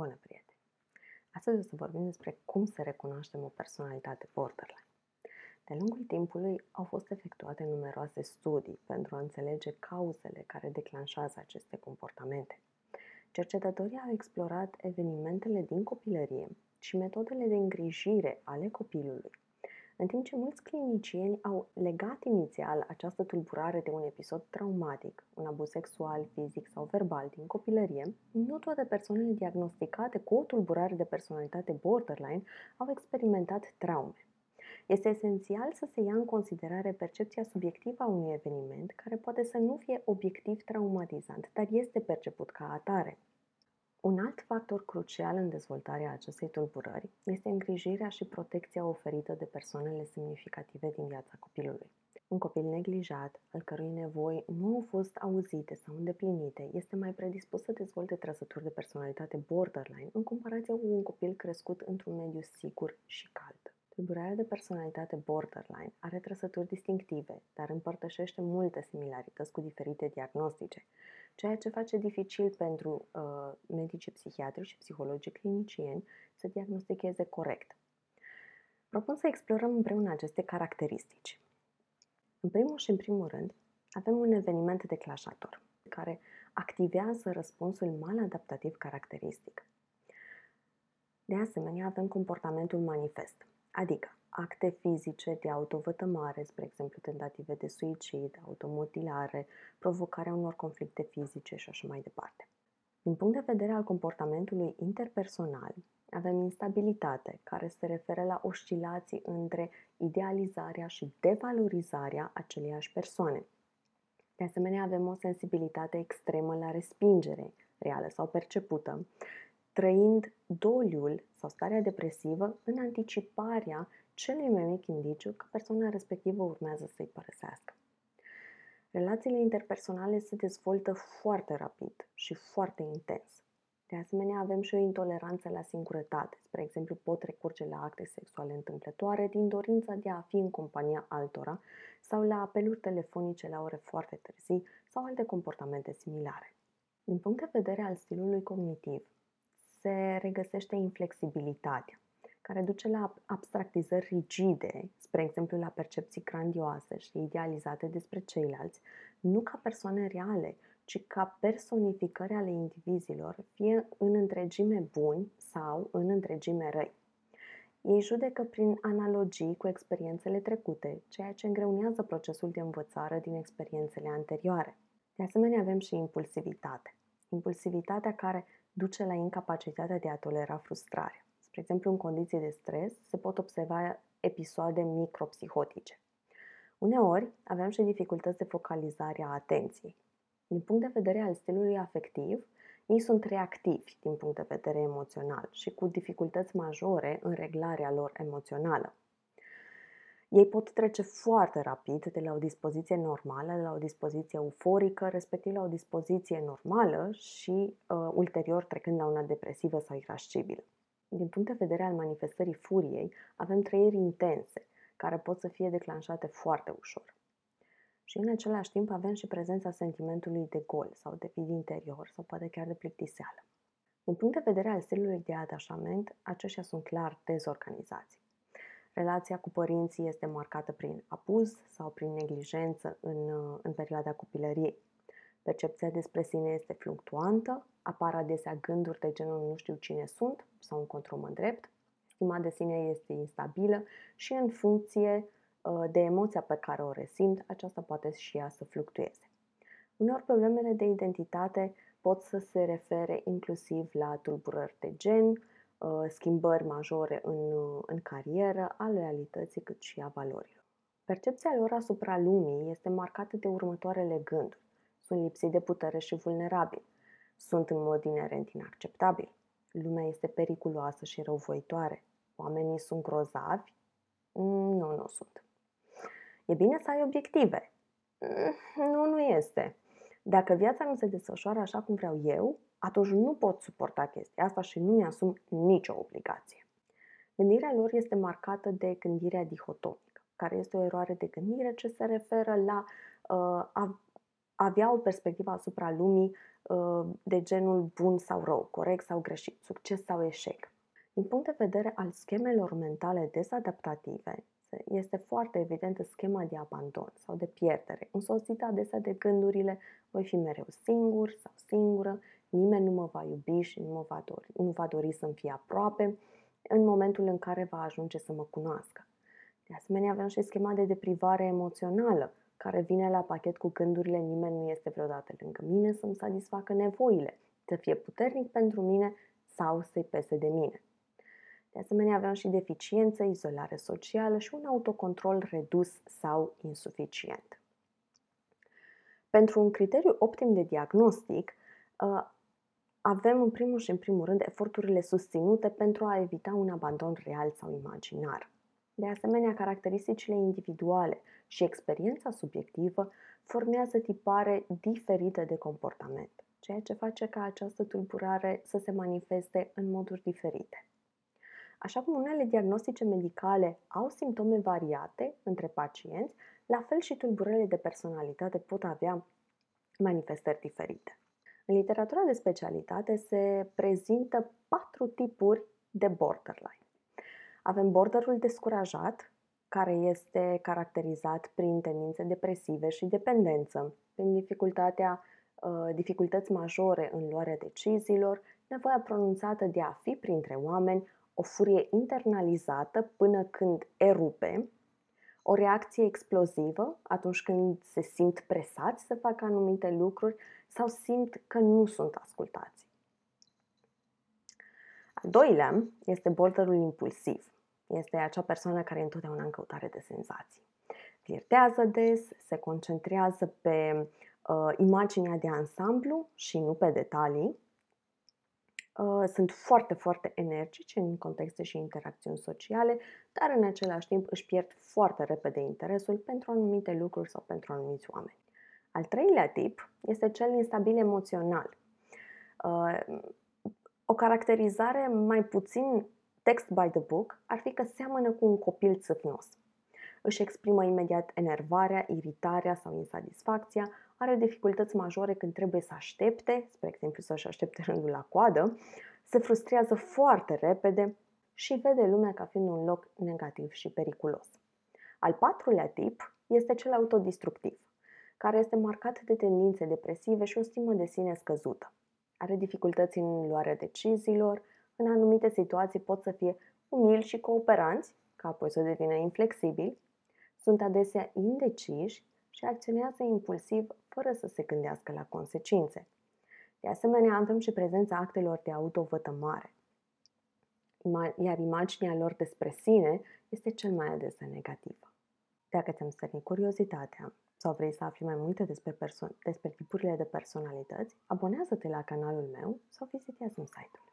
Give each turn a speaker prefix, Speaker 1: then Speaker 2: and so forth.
Speaker 1: Bună, prieteni! Astăzi o să vorbim despre cum să recunoaștem o personalitate borderline. De lungul timpului au fost efectuate numeroase studii pentru a înțelege cauzele care declanșează aceste comportamente. Cercetătorii au explorat evenimentele din copilărie și metodele de îngrijire ale copilului în timp ce mulți clinicieni au legat inițial această tulburare de un episod traumatic, un abuz sexual, fizic sau verbal din copilărie, nu toate persoanele diagnosticate cu o tulburare de personalitate borderline au experimentat traume. Este esențial să se ia în considerare percepția subiectivă a unui eveniment care poate să nu fie obiectiv traumatizant, dar este perceput ca atare. Un alt factor crucial în dezvoltarea acestei tulburări este îngrijirea și protecția oferită de persoanele semnificative din viața copilului. Un copil neglijat, al cărui nevoi nu au fost auzite sau îndeplinite, este mai predispus să dezvolte trăsături de personalitate borderline în comparație cu un copil crescut într-un mediu sigur și cald. Tulburarea de personalitate borderline are trăsături distinctive, dar împărtășește multe similarități cu diferite diagnostice, ceea ce face dificil pentru uh, medicii psihiatri și psihologii clinicieni să diagnosticheze corect. Propun să explorăm împreună aceste caracteristici. În primul și în primul rând, avem un eveniment declanșator care activează răspunsul maladaptativ caracteristic. De asemenea, avem comportamentul manifest, adică acte fizice de autovătămare, spre exemplu tentative de suicid, automutilare, provocarea unor conflicte fizice și așa mai departe. Din punct de vedere al comportamentului interpersonal, avem instabilitate, care se referă la oscilații între idealizarea și devalorizarea aceleiași persoane. De asemenea, avem o sensibilitate extremă la respingere, reală sau percepută, trăind doliul sau starea depresivă în anticiparea celui mai mic indiciu că persoana respectivă urmează să-i părăsească. Relațiile interpersonale se dezvoltă foarte rapid și foarte intens. De asemenea, avem și o intoleranță la singurătate. Spre exemplu, pot recurge la acte sexuale întâmplătoare din dorința de a fi în compania altora sau la apeluri telefonice la ore foarte târzii sau alte comportamente similare. Din punct de vedere al stilului cognitiv, se regăsește inflexibilitatea, care duce la abstractizări rigide, spre exemplu la percepții grandioase și idealizate despre ceilalți, nu ca persoane reale, ci ca personificări ale indivizilor, fie în întregime buni sau în întregime răi. Ei judecă prin analogii cu experiențele trecute, ceea ce îngreunează procesul de învățare din experiențele anterioare. De asemenea, avem și impulsivitate. Impulsivitatea care duce la incapacitatea de a tolera frustrarea. Spre exemplu, în condiții de stres se pot observa episoade micropsihotice. Uneori avem și dificultăți de focalizare a atenției. Din punct de vedere al stilului afectiv, ei sunt reactivi din punct de vedere emoțional și cu dificultăți majore în reglarea lor emoțională. Ei pot trece foarte rapid de la o dispoziție normală la o dispoziție euforică, respectiv la o dispoziție normală și uh, ulterior trecând la una depresivă sau irascibilă. Din punct de vedere al manifestării furiei, avem trăiri intense, care pot să fie declanșate foarte ușor. Și în același timp avem și prezența sentimentului de gol sau de vid interior sau poate chiar de plictiseală. Din punct de vedere al stilului de atașament, aceștia sunt clar dezorganizați. Relația cu părinții este marcată prin abuz sau prin neglijență în, în perioada copilăriei. Percepția despre sine este fluctuantă, apar adesea gânduri de genul nu știu cine sunt sau încotro mă drept, stima de sine este instabilă și în funcție uh, de emoția pe care o resimt, aceasta poate și ea să fluctueze. Uneori problemele de identitate pot să se refere inclusiv la tulburări de gen, uh, schimbări majore în, uh, în carieră, a loialității cât și a valorilor. Percepția lor asupra lumii este marcată de următoarele gânduri. Sunt lipsiți de putere și vulnerabili. Sunt în mod inerent inacceptabil. Lumea este periculoasă și răuvoitoare. Oamenii sunt grozavi? Mm, nu, nu sunt. E bine să ai obiective? Mm, nu, nu este. Dacă viața nu se desfășoară așa cum vreau eu, atunci nu pot suporta chestia asta și nu mi-asum nicio obligație. Gândirea lor este marcată de gândirea dihotomică, care este o eroare de gândire ce se referă la uh, a avea o perspectivă asupra lumii uh, de genul bun sau rău, corect sau greșit, succes sau eșec. Din punct de vedere al schemelor mentale desadaptative, este foarte evidentă schema de abandon sau de pierdere, însoțită adesea de gândurile voi fi mereu singur sau singură, nimeni nu mă va iubi și nu, mă va dori, nu va dori să-mi fie aproape în momentul în care va ajunge să mă cunoască. De asemenea, avem și schema de deprivare emoțională, care vine la pachet cu gândurile nimeni nu este vreodată lângă mine să-mi satisfacă nevoile, să fie puternic pentru mine sau să-i pese de mine. De asemenea, aveam și deficiență, izolare socială și un autocontrol redus sau insuficient. Pentru un criteriu optim de diagnostic, uh, avem în primul și în primul rând eforturile susținute pentru a evita un abandon real sau imaginar. De asemenea, caracteristicile individuale și experiența subiectivă formează tipare diferite de comportament, ceea ce face ca această tulburare să se manifeste în moduri diferite. Așa cum unele diagnostice medicale au simptome variate între pacienți, la fel și tulburările de personalitate pot avea manifestări diferite. În literatura de specialitate se prezintă patru tipuri de borderline. Avem borderul descurajat, care este caracterizat prin tendințe depresive și dependență, prin dificultatea, uh, dificultăți majore în luarea deciziilor, nevoia pronunțată de a fi printre oameni, o furie internalizată până când erupe, o reacție explozivă atunci când se simt presați să facă anumite lucruri sau simt că nu sunt ascultați. Al doilea este borderul impulsiv. Este acea persoană care e întotdeauna în căutare de senzații. Flirtează des, se concentrează pe uh, imaginea de ansamblu și nu pe detalii, Uh, sunt foarte, foarte energici în contexte și interacțiuni sociale, dar în același timp își pierd foarte repede interesul pentru anumite lucruri sau pentru anumiți oameni. Al treilea tip este cel instabil emoțional. Uh, o caracterizare mai puțin text by the book ar fi că seamănă cu un copil țâfnos. Își exprimă imediat enervarea, iritarea sau insatisfacția, are dificultăți majore când trebuie să aștepte, spre exemplu să-și aștepte rândul la coadă, se frustrează foarte repede și vede lumea ca fiind un loc negativ și periculos. Al patrulea tip este cel autodistructiv, care este marcat de tendințe depresive și o stimă de sine scăzută. Are dificultăți în luarea deciziilor, în anumite situații pot să fie umili și cooperanți, ca apoi să devină inflexibili, sunt adesea indeciși și acționează impulsiv fără să se gândească la consecințe. De asemenea, avem și prezența actelor de autovătămare, iar imaginea lor despre sine este cel mai adesea negativă. Dacă ți-am stărit curiozitatea sau vrei să afli mai multe despre, perso- despre tipurile de personalități, abonează-te la canalul meu sau vizitează un site-ul.